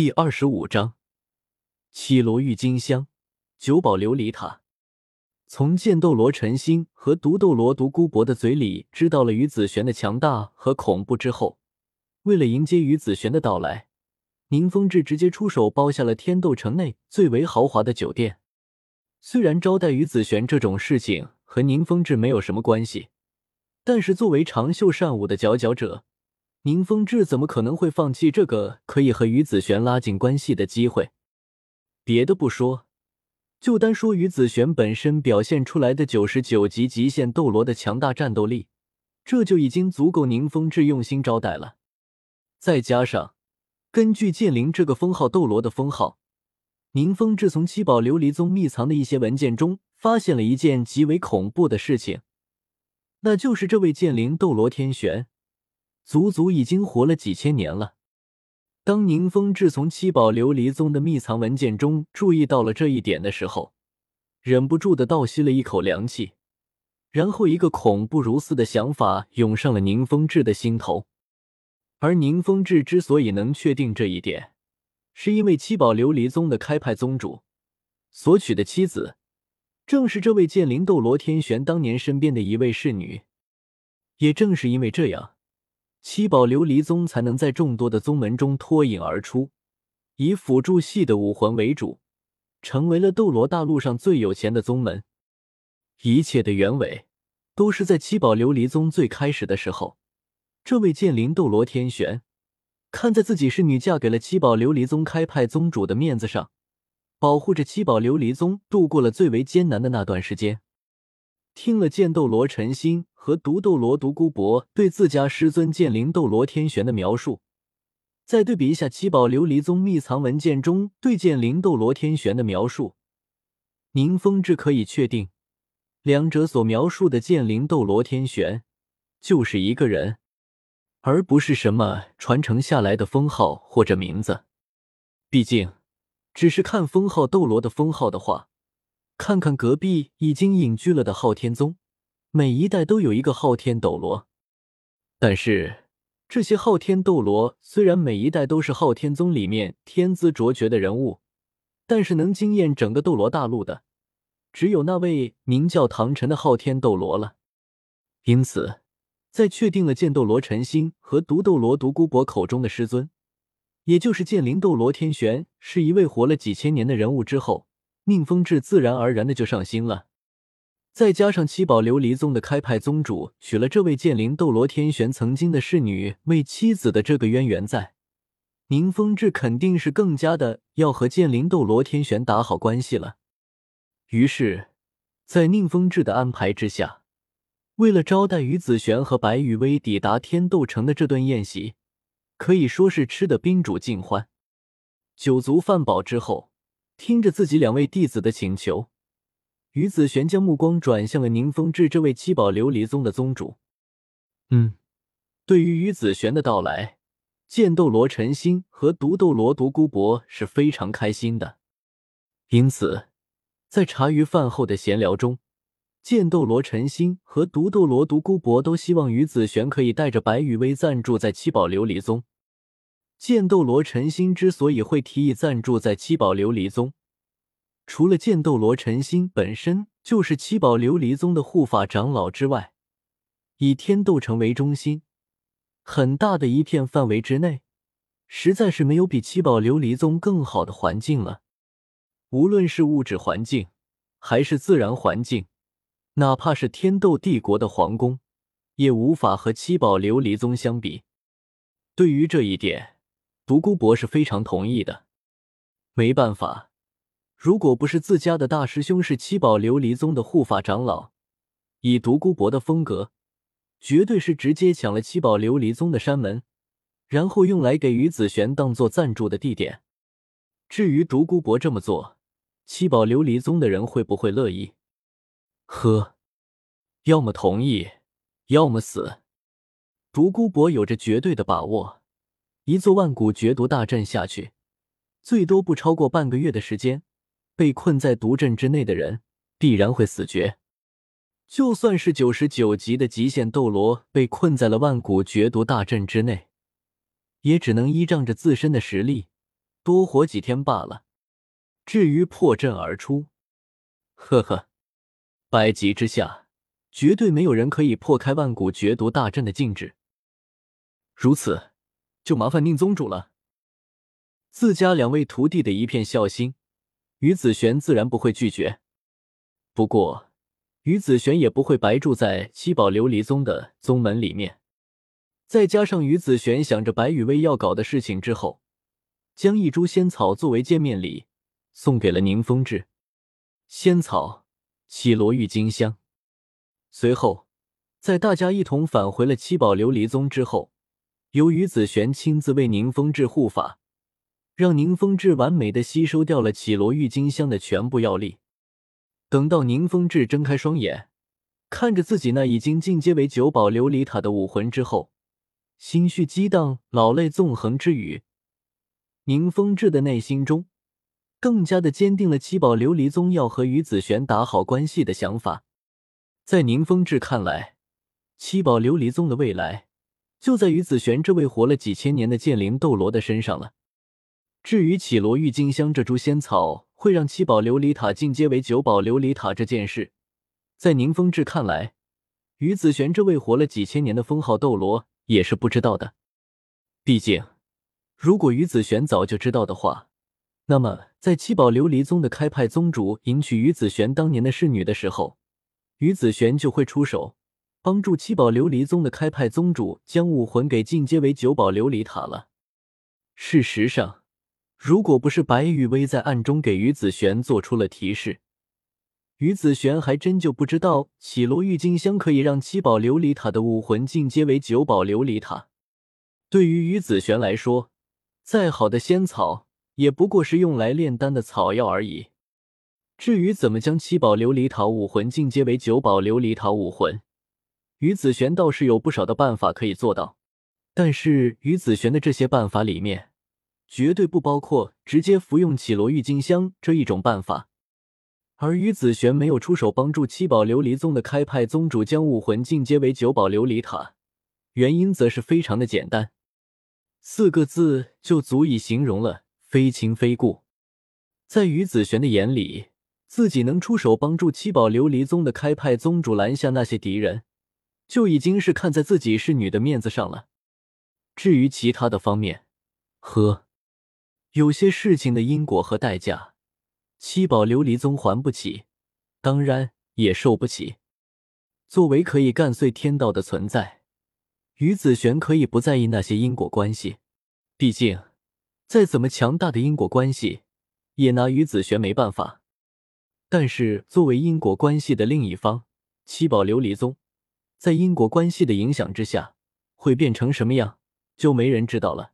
第二十五章，绮罗郁金香，九宝琉璃塔。从剑斗罗陈心和毒斗罗独孤博的嘴里知道了于子璇的强大和恐怖之后，为了迎接于子璇的到来，宁风致直接出手包下了天斗城内最为豪华的酒店。虽然招待于子璇这种事情和宁风致没有什么关系，但是作为长袖善舞的佼佼者。宁风致怎么可能会放弃这个可以和于子璇拉近关系的机会？别的不说，就单说于子璇本身表现出来的九十九级极限斗罗的强大战斗力，这就已经足够宁风致用心招待了。再加上根据剑灵这个封号斗罗的封号，宁风致从七宝琉璃宗秘藏的一些文件中发现了一件极为恐怖的事情，那就是这位剑灵斗罗天玄。足足已经活了几千年了。当宁风致从七宝琉璃宗的秘藏文件中注意到了这一点的时候，忍不住的倒吸了一口凉气，然后一个恐怖如斯的想法涌上了宁风致的心头。而宁风致之所以能确定这一点，是因为七宝琉璃宗的开派宗主所娶的妻子，正是这位剑灵斗罗天玄当年身边的一位侍女。也正是因为这样。七宝琉璃宗才能在众多的宗门中脱颖而出，以辅助系的武魂为主，成为了斗罗大陆上最有钱的宗门。一切的原委都是在七宝琉璃宗最开始的时候，这位剑灵斗罗天玄看在自己是女嫁给了七宝琉璃宗开派宗主的面子上，保护着七宝琉璃宗度过了最为艰难的那段时间。听了剑斗罗陈心和毒斗罗独孤博对自家师尊剑灵斗罗天玄的描述，再对比一下七宝琉璃宗秘藏文件中对剑灵斗罗天玄的描述，宁风致可以确定，两者所描述的剑灵斗罗天玄就是一个人，而不是什么传承下来的封号或者名字。毕竟，只是看封号斗罗的封号的话。看看隔壁已经隐居了的昊天宗，每一代都有一个昊天斗罗。但是这些昊天斗罗虽然每一代都是昊天宗里面天资卓绝的人物，但是能惊艳整个斗罗大陆的，只有那位名叫唐晨的昊天斗罗了。因此，在确定了剑斗罗陈星和毒斗罗独孤博口中的师尊，也就是剑灵斗罗天玄，是一位活了几千年的人物之后。宁风致自然而然的就上心了，再加上七宝琉璃宗的开派宗主娶了这位剑灵斗罗天玄曾经的侍女为妻子的这个渊源在，宁风致肯定是更加的要和剑灵斗罗天玄打好关系了。于是，在宁风致的安排之下，为了招待于子璇和白羽薇抵达天斗城的这顿宴席，可以说是吃的宾主尽欢，酒足饭饱之后。听着自己两位弟子的请求，于子璇将目光转向了宁风致这位七宝琉璃宗的宗主。嗯，对于于子璇的到来，剑斗罗陈心和毒斗罗独孤博是非常开心的。因此，在茶余饭后的闲聊中，剑斗罗陈心和毒斗罗独孤博都希望于子璇可以带着白羽薇暂住在七宝琉璃宗。剑斗罗陈心之所以会提议暂住在七宝琉璃宗，除了剑斗罗陈心本身就是七宝琉璃宗的护法长老之外，以天斗城为中心，很大的一片范围之内，实在是没有比七宝琉璃宗更好的环境了。无论是物质环境，还是自然环境，哪怕是天斗帝国的皇宫，也无法和七宝琉璃宗相比。对于这一点，独孤博是非常同意的，没办法，如果不是自家的大师兄是七宝琉璃宗的护法长老，以独孤博的风格，绝对是直接抢了七宝琉璃宗的山门，然后用来给于子璇当做暂住的地点。至于独孤博这么做，七宝琉璃宗的人会不会乐意？呵，要么同意，要么死。独孤博有着绝对的把握。一座万古绝毒大阵下去，最多不超过半个月的时间，被困在毒阵之内的人必然会死绝。就算是九十九级的极限斗罗被困在了万古绝毒大阵之内，也只能依仗着自身的实力多活几天罢了。至于破阵而出，呵呵，百级之下，绝对没有人可以破开万古绝毒大阵的禁制。如此，就麻烦宁宗主了。自家两位徒弟的一片孝心，于子璇自然不会拒绝。不过，于子璇也不会白住在七宝琉璃宗的宗门里面。再加上于子璇想着白羽薇要搞的事情之后，将一株仙草作为见面礼送给了宁风致。仙草，绮罗郁金香。随后，在大家一同返回了七宝琉璃宗之后，由于子璇亲自为宁风致护法，让宁风致完美的吸收掉了绮罗郁金香的全部药力。等到宁风致睁开双眼，看着自己那已经进阶为九宝琉璃塔的武魂之后，心绪激荡，老泪纵横之余，宁风致的内心中更加的坚定了七宝琉璃宗要和于子璇打好关系的想法。在宁风致看来，七宝琉璃宗的未来就在于子璇这位活了几千年的剑灵斗罗的身上了。至于绮罗郁金香这株仙草会让七宝琉璃塔进阶为九宝琉璃塔这件事，在宁风致看来，于子璇这位活了几千年的封号斗罗。也是不知道的，毕竟，如果于子璇早就知道的话，那么在七宝琉璃宗的开派宗主迎娶于子璇当年的侍女的时候，于子璇就会出手帮助七宝琉璃宗的开派宗主将武魂给进阶为九宝琉璃塔了。事实上，如果不是白羽薇在暗中给于子璇做出了提示。于子璇还真就不知道，绮罗郁金香可以让七宝琉璃塔的武魂进阶为九宝琉璃塔。对于于子璇来说，再好的仙草也不过是用来炼丹的草药而已。至于怎么将七宝琉璃塔武魂进阶为九宝琉璃塔武魂，于子璇倒是有不少的办法可以做到。但是于子璇的这些办法里面，绝对不包括直接服用绮罗郁金香这一种办法。而于子璇没有出手帮助七宝琉璃宗的开派宗主将武魂进阶为九宝琉璃塔，原因则是非常的简单，四个字就足以形容了：非亲非故。在于子璇的眼里，自己能出手帮助七宝琉璃宗的开派宗主拦下那些敌人，就已经是看在自己是女的面子上了。至于其他的方面，呵，有些事情的因果和代价。七宝琉璃宗还不起，当然也受不起。作为可以干碎天道的存在，于子璇可以不在意那些因果关系。毕竟，再怎么强大的因果关系，也拿于子璇没办法。但是，作为因果关系的另一方，七宝琉璃宗在因果关系的影响之下，会变成什么样，就没人知道了。